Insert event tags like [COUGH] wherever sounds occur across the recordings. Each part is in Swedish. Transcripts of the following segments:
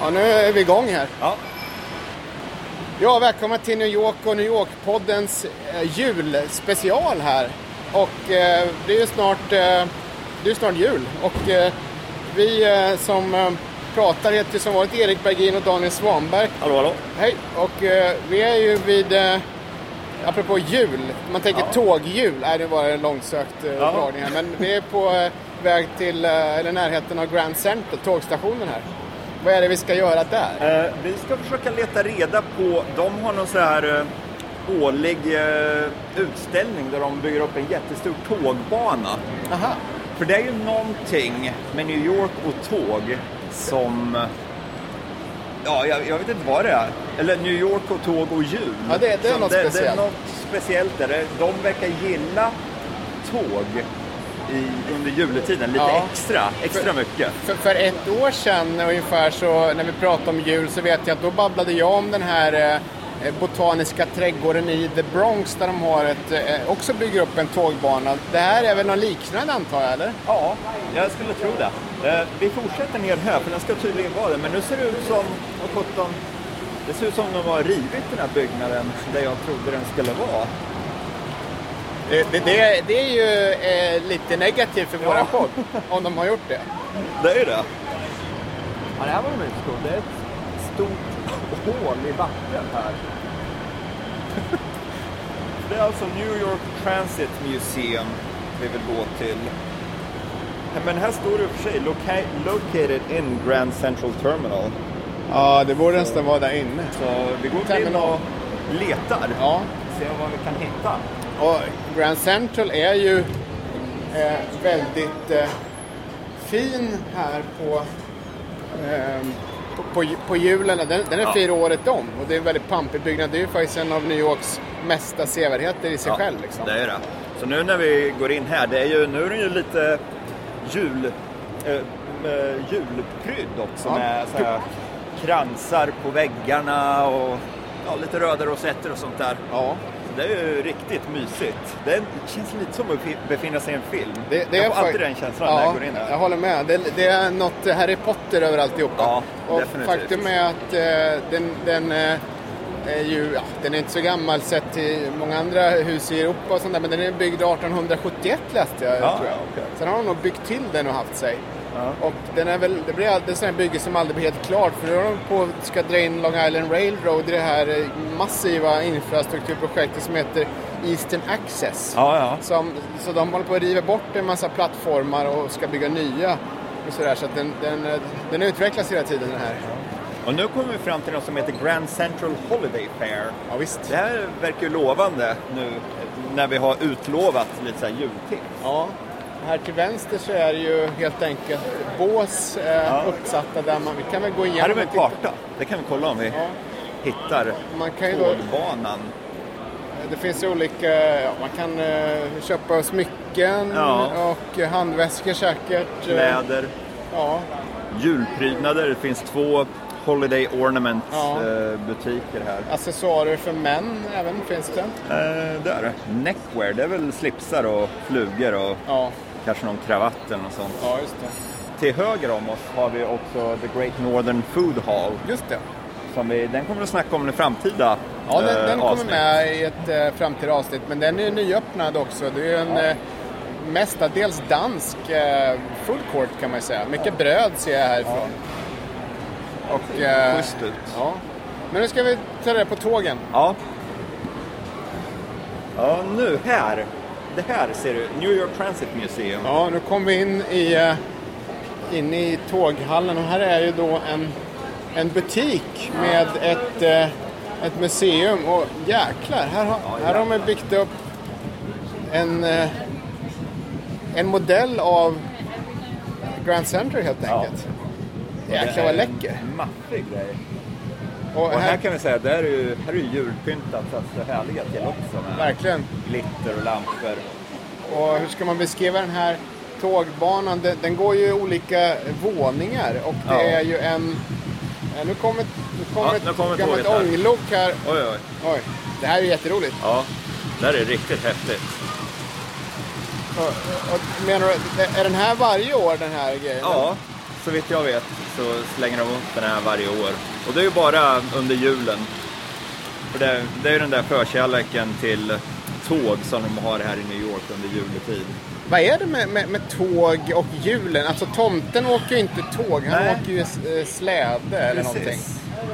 Ja, nu är vi igång här. Ja. Ja, välkomna till New York och New York-poddens eh, julspecial här. Och eh, det är ju snart, eh, det är snart jul. Och eh, vi eh, som eh, pratar heter som vanligt Erik Bergin och Daniel Svanberg. Hallå, hallå. Hej! Och eh, vi är ju vid, eh, apropå jul, man tänker tågjul, nej det var en långsökt eh, Ja. dragning här. Men vi är på eh, väg till, eh, eller närheten av Grand Central, tågstationen här. Vad är det vi ska göra där? Eh, vi ska försöka leta reda på, de har någon så här eh, årlig utställning där de bygger upp en jättestor tågbana. Aha. För det är ju någonting med New York och tåg som... Ja, jag, jag vet inte vad det är. Eller New York och tåg och jul. Ja, det- det är något det, Det speciellt. är något speciellt där. De verkar gilla tåg i, under juletiden lite Ja. extra, extra mycket. För, för ett år sedan ungefär så när vi pratade om jul så vet jag att då babblade jag om den här eh, botaniska trädgården i The Bronx där de har ett, eh, också bygger upp en tågbana. Det här är väl något liknande antar jag eller? Ja, jag skulle tro det. Eh, vi fortsätter ner här, för den ska tydligen vara det. Men nu ser det ut som, vad det ser ut som de har rivit den här byggnaden där jag trodde den skulle vara. Det, det, det, det är ju eh, lite negativt för våra Ja. podd om de har gjort det. Det är ju det. Ja, det här var ju mycket stort. Det är ett stort hål i backen här. [LAUGHS] det är alltså New York Transit Museum vi vill gå till. Men här står det i och för sig loca- located in Grand Central Terminal. Ja, det borde nästan vara där inne. Så vi går in Terminal. och letar. Ja, Ser vad vi kan hitta. och Grand Central är ju eh, väldigt eh, fin här på, ehm, på, på, julen. Den, den är Ja. fin året om och det är en väldigt pampig byggnad. Det är ju faktiskt en av New Yorks mesta sevärdheter i sig själv. Liksom. Det är det. Så nu när vi går in här, det är ju, nu är den ju lite jul, eh, julprydd också Ja. med så här kransar på väggarna och ja, lite röda rosetter och sånt där. Ja. Det är ju riktigt mysigt. Det känns lite som att befi- befinna sig i en film. Det, det jag är får alltid den känslan ja, när jag går in här. Jag håller med. Det, det är något Harry Potter över alltihopa. Ja, och definitivt. faktum är att eh, den, den eh, är ju, ja, den är inte så gammal sett till många andra hus i Europa och sånt där, men den är byggd 1871 läste jag. Ja, tror jag. okej. Sen har de nog byggt till den och haft sig. Ja. Och den är väl, det blir alltid här bygge som aldrig blir helt klart för då är de på ska dra in Long Island Railroad i det här eh, massiva infrastrukturprojektet som heter Eastern Access. Ja, ja. Som, så de håller på att riva bort en massa plattformar och ska bygga nya. Och sådär, så att den, den, den utvecklas hela tiden den här. Och nu kommer vi fram till något som heter Grand Central Holiday Fair. Ja, visst. Det här verkar ju lovande nu när vi har utlovat lite så här jultips. Ja. Här till vänster så är det ju helt enkelt bås eh, uppsatta där man, vi kan väl gå igenom Här är väl en karta. Det kan vi kolla om vi Ja. hittar Man kan ju då, tågbanan. det finns ju olika, ja, man kan eh, köpa smycken Ja. och handväskor säkert. Kläder, Ja, julprydnader. Det finns två Holiday Ornament Ja. eh, butiker här. accessoarer för män även finns det. Eh, där. Neckwear, det är väl slipsar och flugor och Ja, kanske någon kravatt eller något sånt. ja just det. Till höger om oss har vi också The Great Northern Food Hall. Just det. Som vi, den kommer vi att snacka om i framtida Ja, den, eh, den kommer med i ett eh, framtida avsnitt, men den är nyöppnad också. Det är en eh, mestadels dansk eh, food court kan man säga. Mycket bröd ser jag härifrån. Och, eh, Schysst ut. ja. Men nu ska vi ta det på tågen. Ja. Ja, nu här. Det här ser du. New York Transit Museum. Ja, nu kom vi in i, eh, in i tåghallen och här är ju då en, en butik med ett, eh, ett museum. Och jäklar, här har, här har man byggt upp en, eh, en modell av Grand Central helt Ja. enkelt. Jäklar vad läcker. Maffig grej. Och Och här här, kan vi säga, där är ju, här är ju julpyntat så det härliga till också. Med verkligen. glitter och lampor. Och hur ska man beskriva den här tågbanan? Den, den går ju i olika våningar och det Ja. är ju en Nu kommer nu kommer Ja, ett nu kommer gammalt tåget här. ånglok här. Oj, oj. Oj, det här är jätteroligt. Ja, det här är riktigt häftigt. Och, och, menar du, är den här varje år den här grejen? Ja, så vitt jag vet så slänger de upp den här varje år. Och det är ju bara under julen. För det, det är ju den där förkärleken till tåg som de har här i New York under juletid. Vad är det med, med, med tåg och julen? Alltså tomten åker ju inte tåg, han Nej. åker ju eh, släde eller Precis. någonting.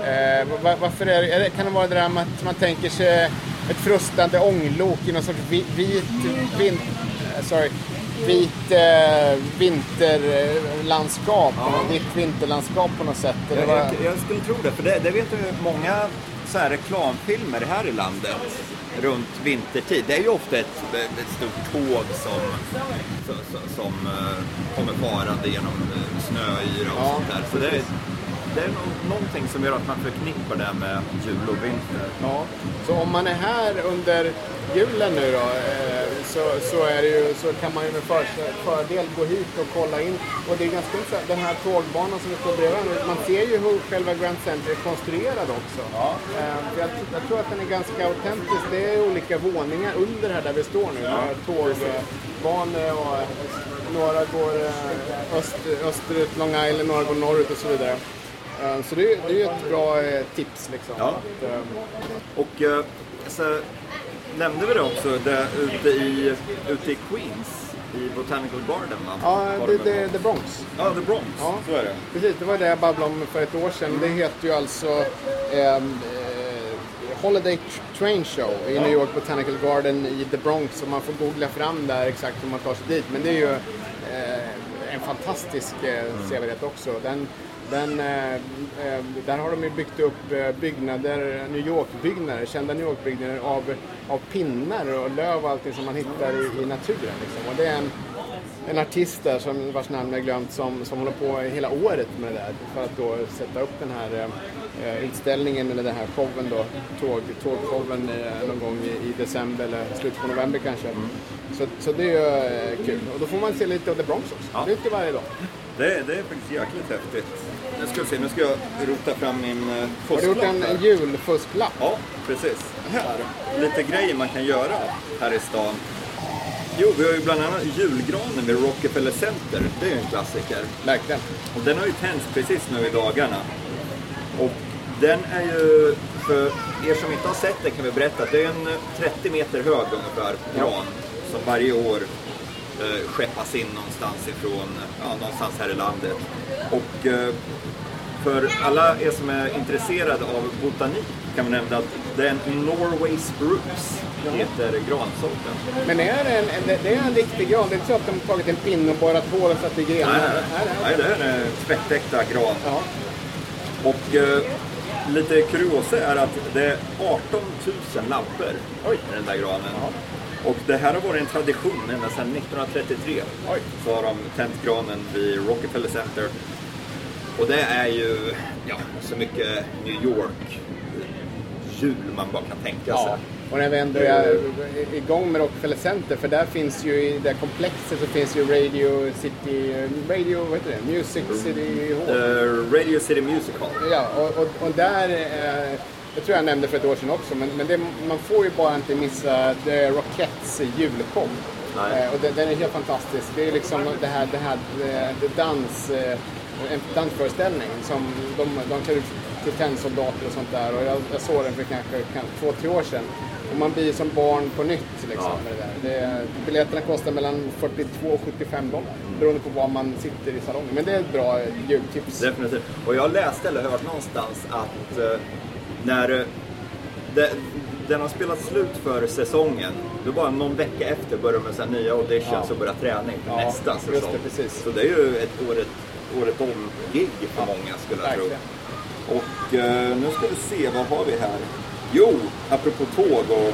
Eh, va- varför är det, är det, kan det vara det där med att man tänker sig ett frustande ånglok i någon sorts vi- vit, vin, eh, sorry, vit eh, vinterlandskap, Ja. vitt vinterlandskap på något sätt? Jag, vad- jag, jag skulle tro det, för det, det vet du många så här reklamfilmer här i landet runt vintertid. Det är ju ofta ett, ett stort tåg som, som, som, eh, kommer farande genom eh, snöyra och Ja, sånt där. Så det, det är nå- någonting som gör att man förknippar det med jul och vinter. Ja, så om man är här under julen nu då eh, så, så, är det ju, så kan man ju med för, fördel gå hit och kolla in. Och det är ganska intressant, den här tågbanan som vi står bredvid nu, man ser ju hur själva Grand Center är konstruerad också. Ja. Eh, jag, jag tror att den är ganska autentisk. Det är olika våningar under här där vi står nu. Ja, tågbanor och några går eh, öst, österut, Long Island, några går norrut och så vidare. Eh, Så det är, det är ett bra eh, tips liksom. Ja. Att, eh, Och så nämnde vi det också, det, ute, i, ute i Queens, i Botanical Garden va? Ja, det, det? The Bronx. Ja, The Bronx, Ja. så är det. Precis, det var det jag babblade om för ett år sedan. Det heter ju alltså ehm, eh, Holiday Tr- Train Show i New York Botanical Garden i The Bronx. Och man får googla fram där exakt hur man tar sig dit. Men det är ju eh, en fantastisk eh, sevärdhet också. Den, den, eh, eh, där har de ju byggt upp eh, byggnader, New York-byggnader, kända New York-byggnader av, av pinnar och löv och allting som man hittar i, i naturen. Liksom. Och det är en, en artist där som, vars namn jag glömt som, som håller på hela året med det där för att då sätta upp den här eh, utställningen eller den här showen då, tåg, tågshowen eh, någon gång i, i december eller slutet på november kanske. Så, så det är ju eh, kul och då får man se lite av The Bronx också. Ja. Det är inte varje dag. Det, det är faktiskt jäkligt häftigt. Nu ska vi se, nu ska jag rota fram min uh, Har du gjort en här. julfusklapp? Ja, precis. Här, lite grejer man kan göra här i stan. Jo, vi har ju bland annat julgranen vid Rockefeller Center. Det är ju en klassiker. Verkligen. Och den har ju tänts precis nu i dagarna. Och den är ju, för er som inte har sett den kan vi berätta att det är en 30 meter hög ungefär gran som varje år eh, skeppas in någonstans ifrån, ja, någonstans här i landet. Och eh, för alla er som är intresserade av botanik kan vi nämna att det är en Norway Spruce, heter gransorten. Men är det, en, det, det är en riktig gran? Det är inte så att de har tagit en pinne och borrat hål och satt i grenar? Nej, nej, nej. nej, det här är tvättäkta gran. Ja. Och eh, lite kuriosa är att det är 18 000 lampor i den där granen. Jaha. Och det här har varit en tradition ända sedan 1933. Oj. Så har de tänt granen vid Rockefeller Center. Och det är ju ja, så mycket New York jul man bara kan tänka sig. Ja, och när vi ändå är igång med Rockefeller Center, för där finns ju i det komplexet så finns ju Radio City, Radio, vad heter det, Music City Hall. Eh, Radio City Music Hall. Ja, och, och, och där, eh, det tror jag nämnde för ett år sedan också, men, men det, man får ju bara inte missa The Rockettes julshow. Eh, och det, den är helt fantastisk. Det är liksom det här, det här eh, det dans, eh, en dansföreställning som de, de klär ut till tennsoldater och sånt där. Och jag, jag såg den för kanske kan, två, tre år sedan. Och man blir som barn på nytt liksom. Ja. Det där. Det, biljetterna kostar mellan 42 och 75 dollar. Beroende på var man sitter i salongen. Men det är ett bra jultips. Definitivt. Och jag läste eller hört någonstans att eh, när eh, det, den har spelat slut för säsongen, då bara någon vecka efter börjar med så här nya auditions Ja. och börja träning för Ja, nästa säsong. det. Så det är ju ett året, året om-gig för många skulle jag tro. Verkligen. Och eh, nu ska vi se, vad har vi här? Jo, apropå tåg och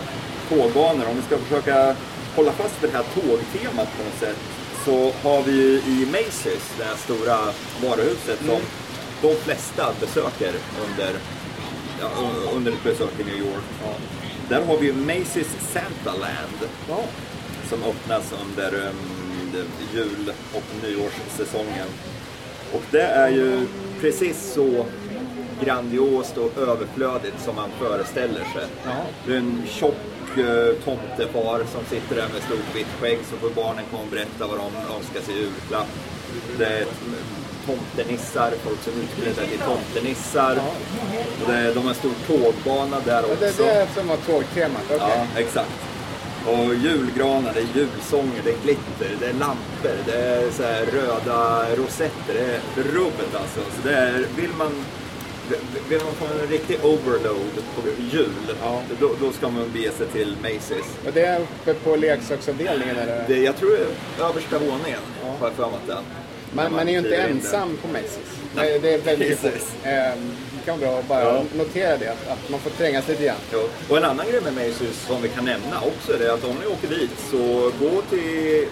tågbanor, om vi ska försöka hålla fast vid det här tågtemat på något sätt, så har vi ju i Macy's, det här stora varuhuset som de flesta besöker under, ja, un- under ett besök i New York. Där har vi ju Macy's Santaland Ja. som öppnas under um, jul och nyårssäsongen. Och det är ju precis så grandiost och överflödigt som man föreställer sig. Det är en tjock eh, tomtefar som sitter där med stort vitt skägg så får barnen komma och berätta vad de önskar sig i julklapp. Det är ett- tomtenissar, folk som utklädda till tomtenissar. Och det de har en stor tågbana där Ja, också. det, det är som var tågtemat, okej. Ja, exakt. Och julgranar, det är julsånger, det är glitter, det är lampor, det är så röda rosetter. Det är rubbet alltså. Så det är, vill man vill man få en riktig overload på jul, Ja. då, då ska man bege sig till Macy's. Och det är uppe på leksaksavdelningen eller? Det, jag tror det är översta våningen, har jag för mig att det är. Man, man är ju inte ensam på Macy's. Nej, det är väldigt Precis. få. Eh, Det kan vara bra att bara Ja. notera det, att, man får trängas lite grann. Jo. Och en annan grej med Macy's som vi kan nämna också är att om ni åker dit så gå till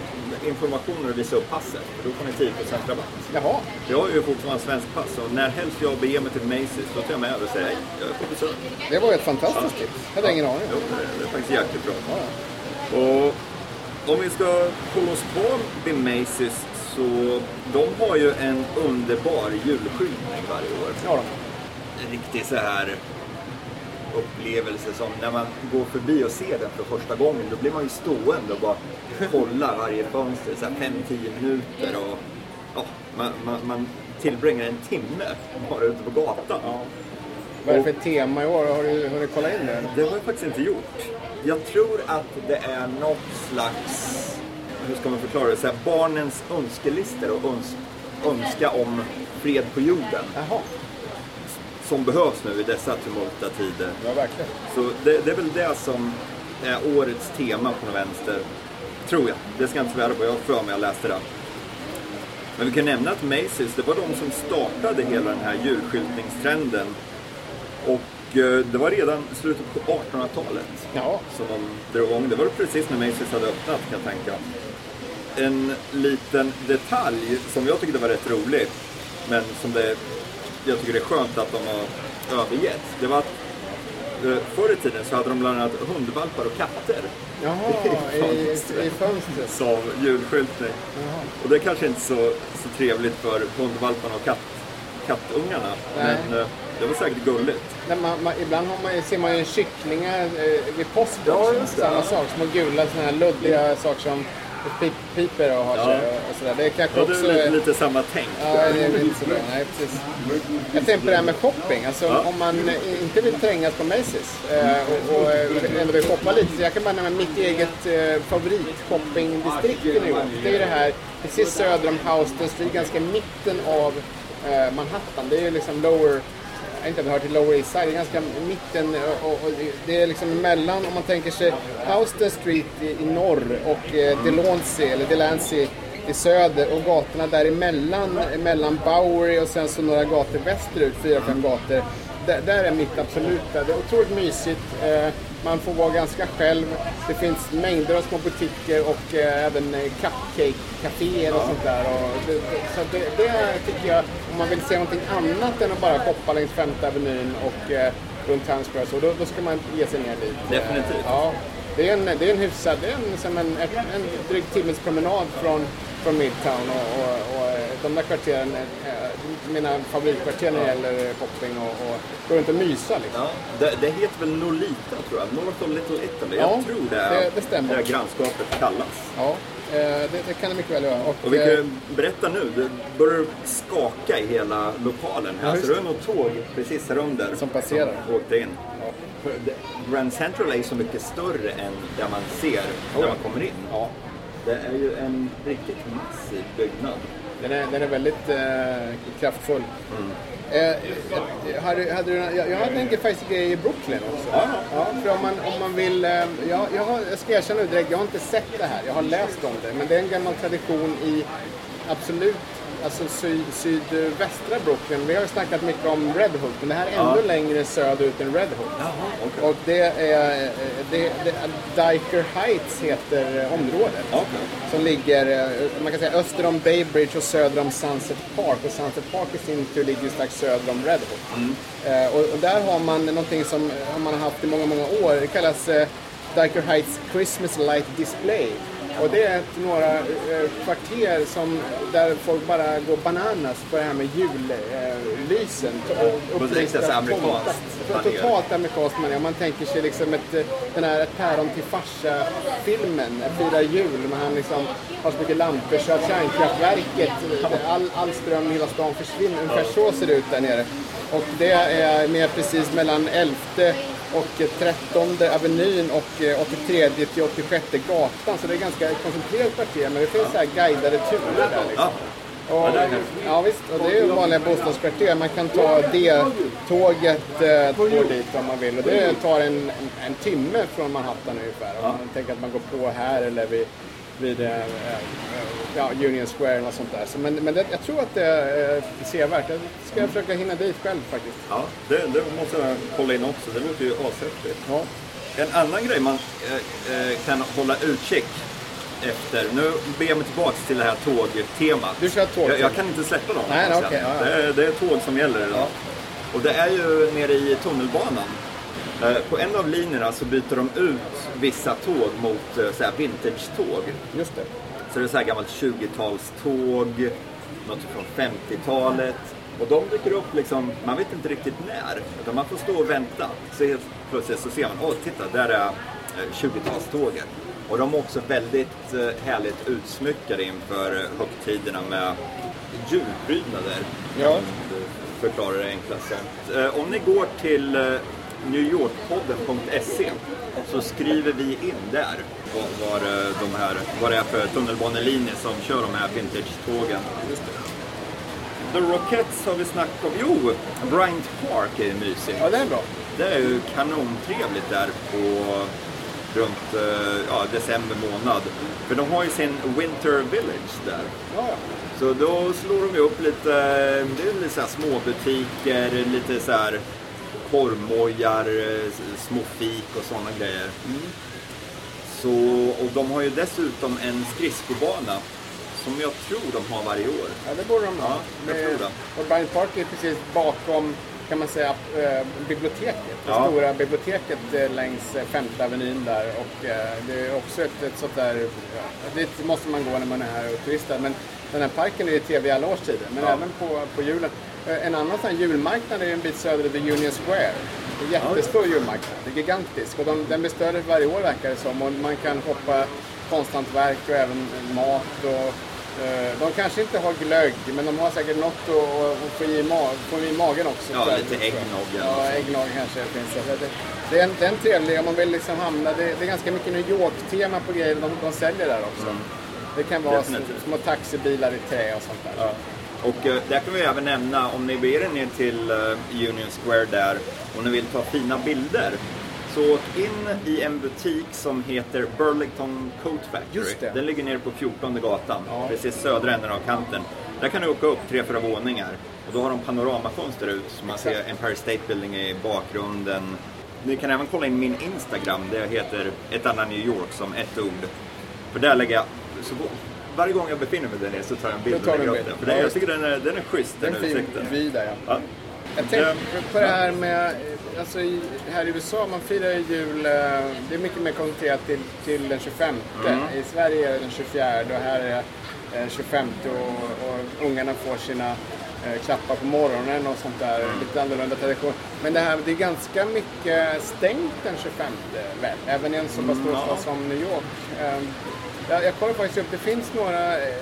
informationen och visa upp passet. Då får ni 10% rabatt. Jaha, Jag har ju fortfarande svensk pass och när helst jag beger mig till Macy's då tar jag med över och säger hej, jag är på besök. det var ju ett fantastiskt tips. Det hade jag ingen aning Jo, om. det är faktiskt jäkligt bra. Ja, Och om vi ska hålla oss kvar vid Macy's så de har ju en underbar julskyltning varje år. ja. En riktig så här upplevelse som när man går förbi och ser den för första gången då blir man ju stående och bara [LAUGHS] kollar varje fönster så här 5-10 minuter och ja, man, man, man tillbringar en timme bara ute på gatan. Ja. Vad är det för tema i år? Har du hunnit kolla in det? Det har jag faktiskt inte gjort. Jag tror att det är något slags, hur ska man förklara det, så här, barnens önskelister och öns önska om fred på jorden Jaha, som behövs nu i dessa tumulta tider. ja verkligen. Så det, det är väl det som är årets tema på något vänster. Tror jag. Det ska jag inte svära på. Jag för mig jag läste det. Men vi kan nämna att Macy's, det var de som startade hela den här julskyltningstrenden. Och eh, det var redan slutet på 1800-talet Ja, som de drog igång. Det var precis när Macy's hade öppnat kan jag tänka. En liten detalj som jag tyckte var rätt rolig, men som det, jag tycker det är skönt att de har övergett. Det var att eh, förr i tiden så hade de bland annat hundvalpar och katter jaha, [LAUGHS] i, i fönstret. som julskyltning. Jaha. Och det är kanske inte så, så trevligt för hundvalparna och katt, kattungarna, Nej. men eh, det var säkert gulligt. Nej, man, man, ibland har man, ser man ju kycklingar eh, vid påsk Ja. Samma sak, små gula såna här luddiga saker som pip, piper och har Ja. och, sådär. Det är kanske Ja, det är lite, lite samma tänk. Ja, det är inte så bra. Nej, precis. Jag tänkte på det här med shopping. Alltså, Ja. Om man inte vill trängas på Macy's eh, och, och ändå vill shoppa lite. Så jag kan bara nämna mitt eget eh, favoritshoppingdistrikt i New York. Det är det här precis söder om Houston Street, ganska mitten av eh, Manhattan. Det är ju liksom lower inte hör till Lower East Side, det är ganska mitten och, och det är liksom mellan, om man tänker sig Houston Street i, i norr och eh, Delancey, eller Delancey i söder och gatorna däremellan, mellan Bowery och sen så några gator västerut, fyra, fem gator. Där, där är mitt absoluta, det är otroligt mysigt. Eh, man får vara ganska själv. Det finns mängder av små butiker och eh, även eh, cupcake-caféer och sånt där. Och det, det, så det, det tycker jag, om man vill se någonting annat än att bara shoppa längs Femte Avenyn och eh, runt Times Square, så då, då ska man ge sig ner dit. Definitivt. Eh, ja, det är en, det är en hyfsad, det är en, som en, en, en dryg timmes promenad från, från Midtown och, och, och de där kvarteren, är, eh, mina favoritkvarter när det gäller shopping och, och gå runt och mysa liksom. Ja, det, det heter väl Nolita tror jag, North of Little Italy. Ja, jag tror det är det- det stämmer. här grannskapet kallas. Ja, eh, det, det kan det mycket väl göra. Och, Och vi eh, kan berätta nu, det börjar skaka i hela lokalen Ja, här. just så det är något tåg precis här under Som passerar. som åkte in. Det- Grand Central är ju så mycket större än där man ser när man kommer in. Ja, Det är ju en riktigt massiv byggnad. Den är, den är väldigt eh, kraftfull. Mm. Eh, hade, hade du, jag, jag en faktiskt grej i Brooklyn också. Ja. Ja, för om man, om man vill... Eh, jag, jag, har, jag ska erkänna direkt, jag har inte sett det här. Jag har läst om det. Men det är en gammal tradition i absolut alltså syd, sydvästra Brooklyn. Vi har ju snackat mycket om Red Hook, men det här är ändå Ja. längre söderut än Red Hook. Jaha, okej. Och det är... eh, Det, det, Diker Heights heter eh, området. Okej. Som ligger, eh, man kan säga öster om Bay Bridge och söder om Sunset Park. Och Sunset Park i sin tur ligger strax söder om Red Hook. Eh, och, och där har man någonting som man har haft i många, många år. Det kallas eh, Diker Heights Christmas Light Display. Och det är ett, några eh, kvarter som, där folk bara går bananas på det här med jullysen. Och riktigt amerikanskt. Totalt amerikanskt manér. Man tänker sig liksom ett, eh, den här Ett päron till farsa-filmen, Fira jul, men han liksom har så mycket lampor så att kärnkraftverket, all, all ström i hela stan försvinner. Ungefär så ser det ut där nere. Och det är mer precis mellan 11 och 13 Avenyn och eh, 83 till 86 gatan. Så det är ganska koncentrerat kvarter men det finns så här guidade turer där liksom. Ja. Och, Ja, det visst, och det är ju vanliga bostadskvarter. Man kan ta D-tåget eh, går dit om man vill. Och det tar en, en timme från Manhattan ungefär. Om man tänker att man går på här eller vid, vid eh, eh, ja, Union Square eller något sånt där. Så, men men det, jag tror att det är eh, sevärt. Jag ska försöka hinna dit själv faktiskt. Ja, det, det måste jag kolla in också. Det låter ju ashäftigt. Ja. En annan grej man eh, eh, kan hålla utkik efter. Nu ber jag mig tillbaks till det här tågtemat. Du kör tåg. Jag, jag kan inte släppa dem. Nej, okej, säga. ja, ja. Det, är, det är tåg som gäller idag. Och det är ju nere i tunnelbanan. Eh, På en av linjerna så byter de ut vissa tåg mot eh, så här vintage-tåg. Just det. Så det är så här gammalt 20-talståg, något från 50-talet. Och de dyker upp liksom, man vet inte riktigt när. Utan man får stå och vänta. Så helt plötsligt så ser man, åh titta, där är eh, 20-talståget. Och de är också väldigt eh, härligt utsmyckade inför eh, högtiderna med julprydnader. Ja. Förklarar det enklast sånt. Eh, Om ni går till eh, newyorkpodden.se så skriver vi in där vad, vad, eh, de här, vad det är för tunnelbanelinjer som kör de här vintage-tågen. The Rockettes har vi snackat om. Jo, Bryant Park är mysigt. Ja, det är bra. Det är ju kanontrevligt där på runt eh, ja, december månad. För de har ju sin Winter Village där. Ja. Så då slår de ju upp lite, det är lite så småbutiker, lite så här korvmojar, eh, små fik och sådana grejer. Så, och de har ju dessutom en skridskobana som jag tror de har varje år. Ja, det borde de ha. Ja, jag tror det. Och Bryant Park är precis bakom, kan man säga, eh, biblioteket. Det Ja. stora biblioteket eh, längs Femte Avenyn där. Och det är också ett, ett sånt där, ja, dit måste man gå när man är här och turistar. Men den här parken är ju trevlig i alla årstider, men Ja. även på, på julen. Eh, En annan sån här julmarknad är en bit söder över Union Square. En jättestor julmarknad, det är gigantisk. Och de, den blir större varje år verkar det som. Och man kan shoppa konsthantverk och även mat. Och, Eh, De kanske inte har glögg, men de har säkert något att, få, i ma- få i magen också. Ja, lite äggnog eller Ja, äggnog kanske finns. Det, det, är en, det är en trevlig, om man vill liksom hamna, det, det är ganska mycket New York-tema på grejer de, de säljer där också. Det kan vara Mm. Definitivt. små taxibilar i trä och sånt där. Och eh, där kan vi även nämna, om ni beger er ner till eh, Union Square där, och ni vill ta fina bilder, så åk in i en butik som heter Burlington Coat Factory. Just det. Den ligger nere på 14 gatan, Ja. precis södra änden av kanten. Där kan du åka upp tre, fyra våningar och då har de panoramafönster ut så man Exakt. ser Empire State Building i bakgrunden. Ni kan även kolla in min Instagram, det heter ett annat New York som ett ord. För där lägger jag, så varje gång jag befinner mig där nere så tar jag en bild bild. den. För det, Ja, jag tycker den är, den är schysst, är den en fin utsikten. vy där ja. Ja. Jag tänkte på det här med, eh, alltså här i USA, man firar ju jul, eh, det är mycket mer koncentrerat till, till den 25. Mm. I Sverige är det den 24 och här är det eh, 25 och, och ungarna får sina klappar på morgonen och sånt där. Mm. Lite annorlunda tradition. Men det här, det är ganska mycket stängt den 25 väl? Även i en så pass stor Mm, stad som New York. Eh, Jag, jag kollar faktiskt upp, det finns några eh,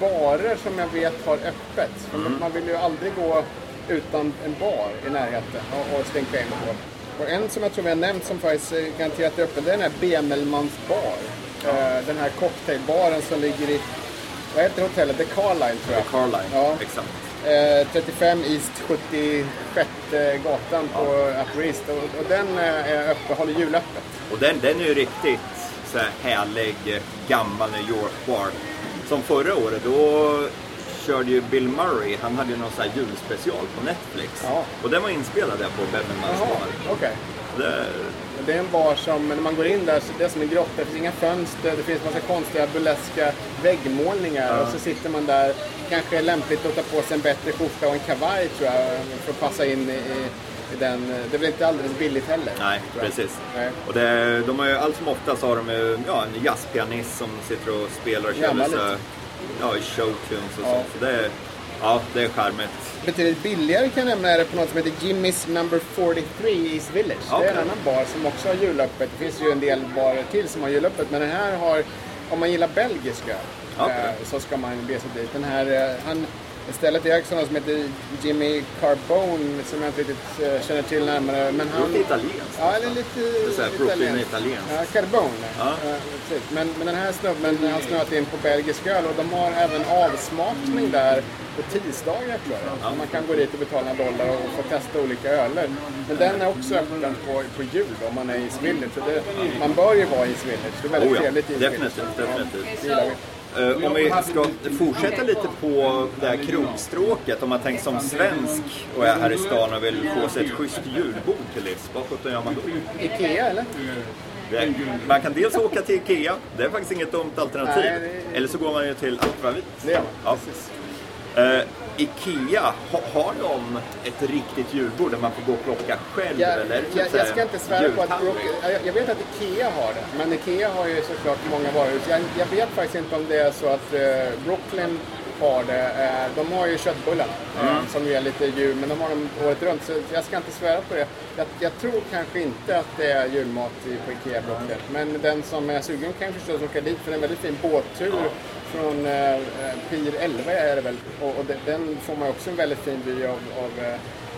barer som jag vet har öppet. Mm. Man vill ju aldrig gå utan en bar i närheten och, och stänka in på. Och en som jag tror vi har nämnt som faktiskt är garanterat är öppen, det är den här Bemelmans bar. Eh, den här cocktailbaren som ligger i, vad heter hotellet? The Carline tror jag. Carline, Ja. exakt. Eh, 35 East 76 gatan på Upper East. Och, och den eh, är öppen, håller julöppet. Och den, den är ju riktigt så här härlig, eh, gammal New York-bar. Som förra året, då körde ju Bill Murray, han hade ju någon sån här julspecial på Netflix. Ja. Och den var inspelad där på Bevermans bar. okej. Det, Det är en bar som, när man går in där, så det är som en grotta. Det finns inga fönster, det finns massa konstiga burleska väggmålningar. Och så sitter man där. Kanske är lämpligt att ta på sig en bättre skjorta och en kavaj tror jag, för att passa in i, den, det blir inte alldeles billigt heller. Nej, precis. Nej. Och det, de har ju allt som oftast har de ju, ja, en jazzpianist som sitter och spelar och kör lite, ja, showtunes och Ja. så. Så det är, ja, det är charmigt. Betydligt billigare kan jag nämna är det på något som heter Jimmy's Number 43 i East Village. Det är en annan bar som också har julöppet. Det finns ju en del barer till som har julöppet. Men den här har, om man gillar belgisk öl, Okej. eh, så ska man bege sig dit. Den här, eh, han, istället är också någon som heter Jimmy Carbone som jag inte riktigt eh, känner till närmare. Men han, Lite italienskt. Ja, är lite... italienskt. italienskt. Ja, Carbone. Ja. Ja. Men, men den här snubben har snöat in på belgisk öl och de har även avsmakning där på tisdagar tror jag. Så Man kan gå dit och betala en dollar och få testa olika öler. Men den är också öppen på, på jul om man är i det, man bör ju vara i East Village. Det är väldigt Oh ja, trevligt i East definitivt, definitivt. Ja. Eh, om vi ska fortsätta lite på det här krogstråket, om man tänker som svensk och är här i stan och vill få sig ett schysst julbord till livs, vad sjutton gör man då? Ikea eller? Det- Man kan dels åka till IKEA, det är faktiskt inget dumt alternativ. Nej, det- Eller så går man ju till gör man. Ja. Eh, IKEA, ha, har de ett riktigt julbord där man får gå och plocka själv? Jag, eller jag, jag ska inte svära på att jag vet att Ikea har det, men Ikea har ju såklart många varuhus. Jag, jag vet faktiskt inte om det är så att eh, Brooklyn har det. Eh, de har ju köttbullarna Mm. eh, som ju är lite jul, men de har dem året runt. Så jag ska inte svära på det. Jag, jag tror kanske inte att det är julmat i, på Ikea Brooklyn. Men den som är sugen kan ju förstås åka dit för det är en väldigt fin båttur. Från eh, eh, Pier 11 är det väl. Och, och de- den får man också en väldigt fin vy av, av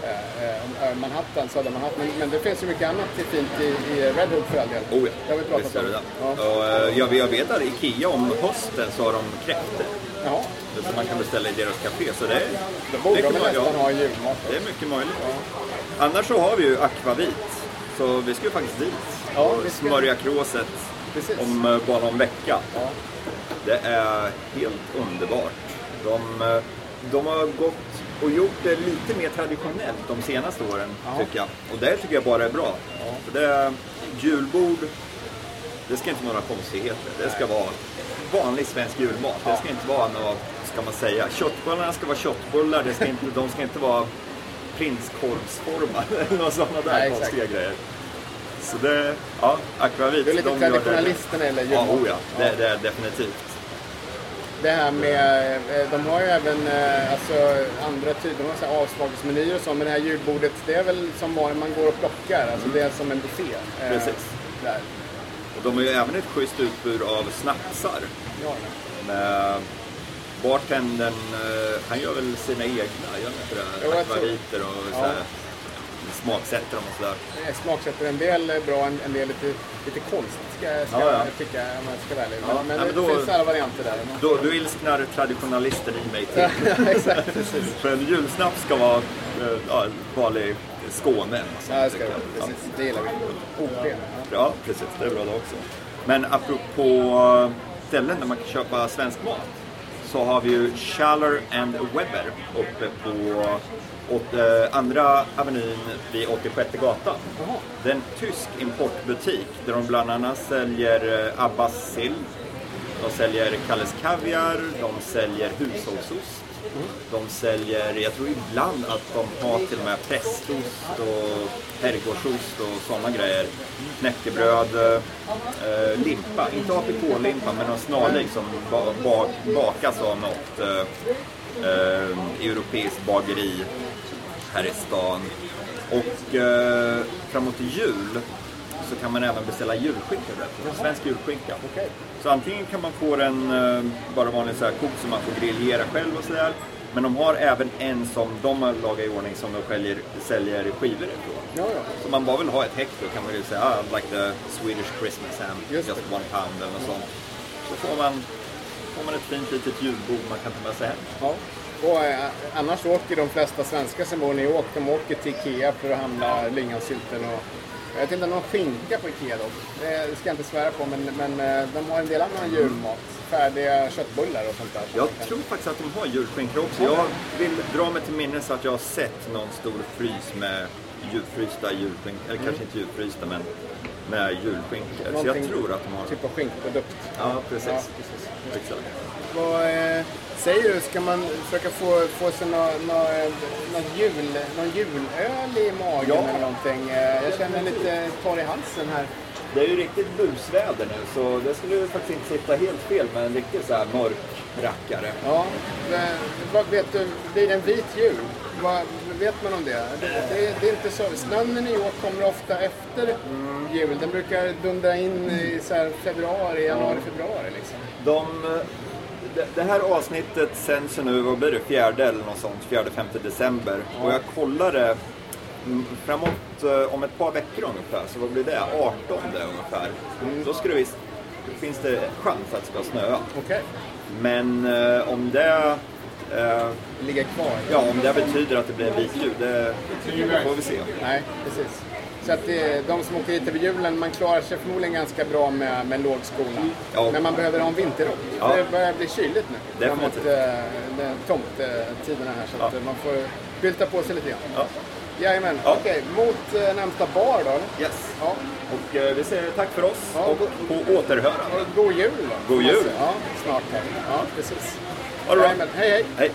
eh, eh, eh, Manhattan, södra Manhattan. Men, men det finns ju mycket annat fint i, i Red Hook för all del. Oh ja, Det har vi pratat om. det det. Ja. Och, eh, jag, jag vet att Ikea om hösten så har de kräftor. Ja, Som man kan beställa i deras café. Så det, då borde det de nästan ja, ha julmat. det är mycket möjligt. Annars så har vi ju Akvavit. Så vi ska ju faktiskt dit Ja, och ska- smörja kråset Precis. om bara någon vecka. Ja. Det är helt underbart. De, de har gått och gjort det lite mer traditionellt de senaste åren, Ja. tycker jag. Och det tycker jag bara är bra. För det julbord, det ska inte vara några konstigheter. Det ska vara vanlig svensk julmat. Det ska inte vara något, ska man säga, köttbullarna ska vara köttbullar. Det ska inte, de ska inte vara prinskorvsformade [LAUGHS] eller sådana där Nej, exakt. konstiga grejer. Så det, ja, Akvavit. Du är lite de gör det- traditionalist när det gäller Ja, julmat. oh ja. Det, det är definitivt. Det här med, eh, de har ju även eh, alltså, andra typer, de har avsmaksmenyer och så, men det här julbordet det är väl som man går och plockar, alltså det är som en buffé. eh, Precis. Där. Och de har ju även ett schysst utbud av snapsar. Ja, Med bartendern, han gör väl sina egna, gör han inte det? Akvariter och Ja. Smaksätter dem och sådär. Jag smaksätter en del bra, en, en del lite, lite konstigt ska, ska Ja, ja. jag tycka om jag ska vara ärlig. Ja, Men, men ja, det men då- finns alla varianter där. Då, då ilsknar traditionalisten i mig till. [LAUGHS] Exakt, precis. [LAUGHS] För en julsnaps ska vara eh, ja, vanlig Skåne. sånt, Ja, det ska det. Precis, det gillar vi. OP. Ja. Ja, precis. Det är bra det också. Men apropå ställen där man kan köpa svensk mat så har vi ju Schaller and Webber uppe på åt, eh, andra avenyn vid 86 gatan. Det är en tysk importbutik där de bland annat säljer eh, Abbas sill, de säljer Kalles Kaviar, de säljer hushållsost. De säljer, jag tror ibland att de har till och med prästost och herrgårdsost och sådana grejer. Knäckebröd, eh, limpa, inte APK-limpa men någon snarlik som ba, ba, bakas av något eh, eh, europeiskt bageri här i stan. Och eh, framåt jul så kan man även beställa julskinka, där. svensk julskinka. Okej. Så antingen kan man få den eh, bara vanlig så här kok som man får griljera själv och sådär. Men de har även en som de har lagat i ordning som de skäljer, säljer skivor ifrån. Ja, ja. Så man bara vill ha ett hekto kan man ju säga ah, like the Swedish Christmas ham, Just just one pound eller något sånt. Så får man, får man ett fint litet julbord man kan ta med sig hem. Ja. Och, eh, annars åker de flesta svenskar som bor i New York, de åker till Ikea för att handla lingonsylten och jag vet inte om de har skinka på Ikea dock. Det ska jag inte svära på men, men eh, de har en del annan julmat. Färdiga köttbullar och sånt där. Jag tror faktiskt att de har julskinka också. Jag vill dra mig till minnes att jag har sett någon stor frys med djupfrysta julskinka. Eller kanske inte djupfrysta men med julskinkor. Så jag tror att de har... Typ av skinkprodukt. Ja, precis. Ja, precis. Exakt. Vad eh, säger du, ska man försöka få, få sig nå, nå, något jul, någon julöl i magen Ja. eller någonting? Eh, jag känner lite torr i halsen här. Det är ju riktigt busväder nu så det skulle ju faktiskt inte sitta helt fel med en riktigt så här mörk rackare. Ja, vad vet du, det är en vit jul. Vad vet man om det? Det, det, det är inte så. Snön i år kommer ofta efter jul. Den brukar dundra in i så februari, januari, februari liksom. De, det, det här avsnittet sänds nu, vad blir det, fjärde eller något sånt, fjärde, femte december. Och jag kollade mm, framåt eh, om ett par veckor ungefär, så vad blir det? 18 ungefär. Då skulle vi, finns det chans att det ska snöa. Okej, Men eh, om det eh, det ligger kvar. Ja, om det betyder att det blir vit jul, det får vi se. Nej, precis. Så att det, de som åker hit över julen, man klarar sig förmodligen ganska bra med, med lågskorna. Ja. Men man behöver ha en vinterrock. Ja. Det börjar bli kyligt nu. Framåt eh, de- tomtetiderna här. Så att Ja. eh, man får bylta på sig lite grann. Ja. Jajamän. Ja. Okej, mot eh, närmsta bar då? eller? Yes. Ja. Och vi säger tack för oss Ja, och på återhörande. God jul då. God jul. Ja, snart här. Ja, precis. Bra. Jajamän. Hej, hej. Hej!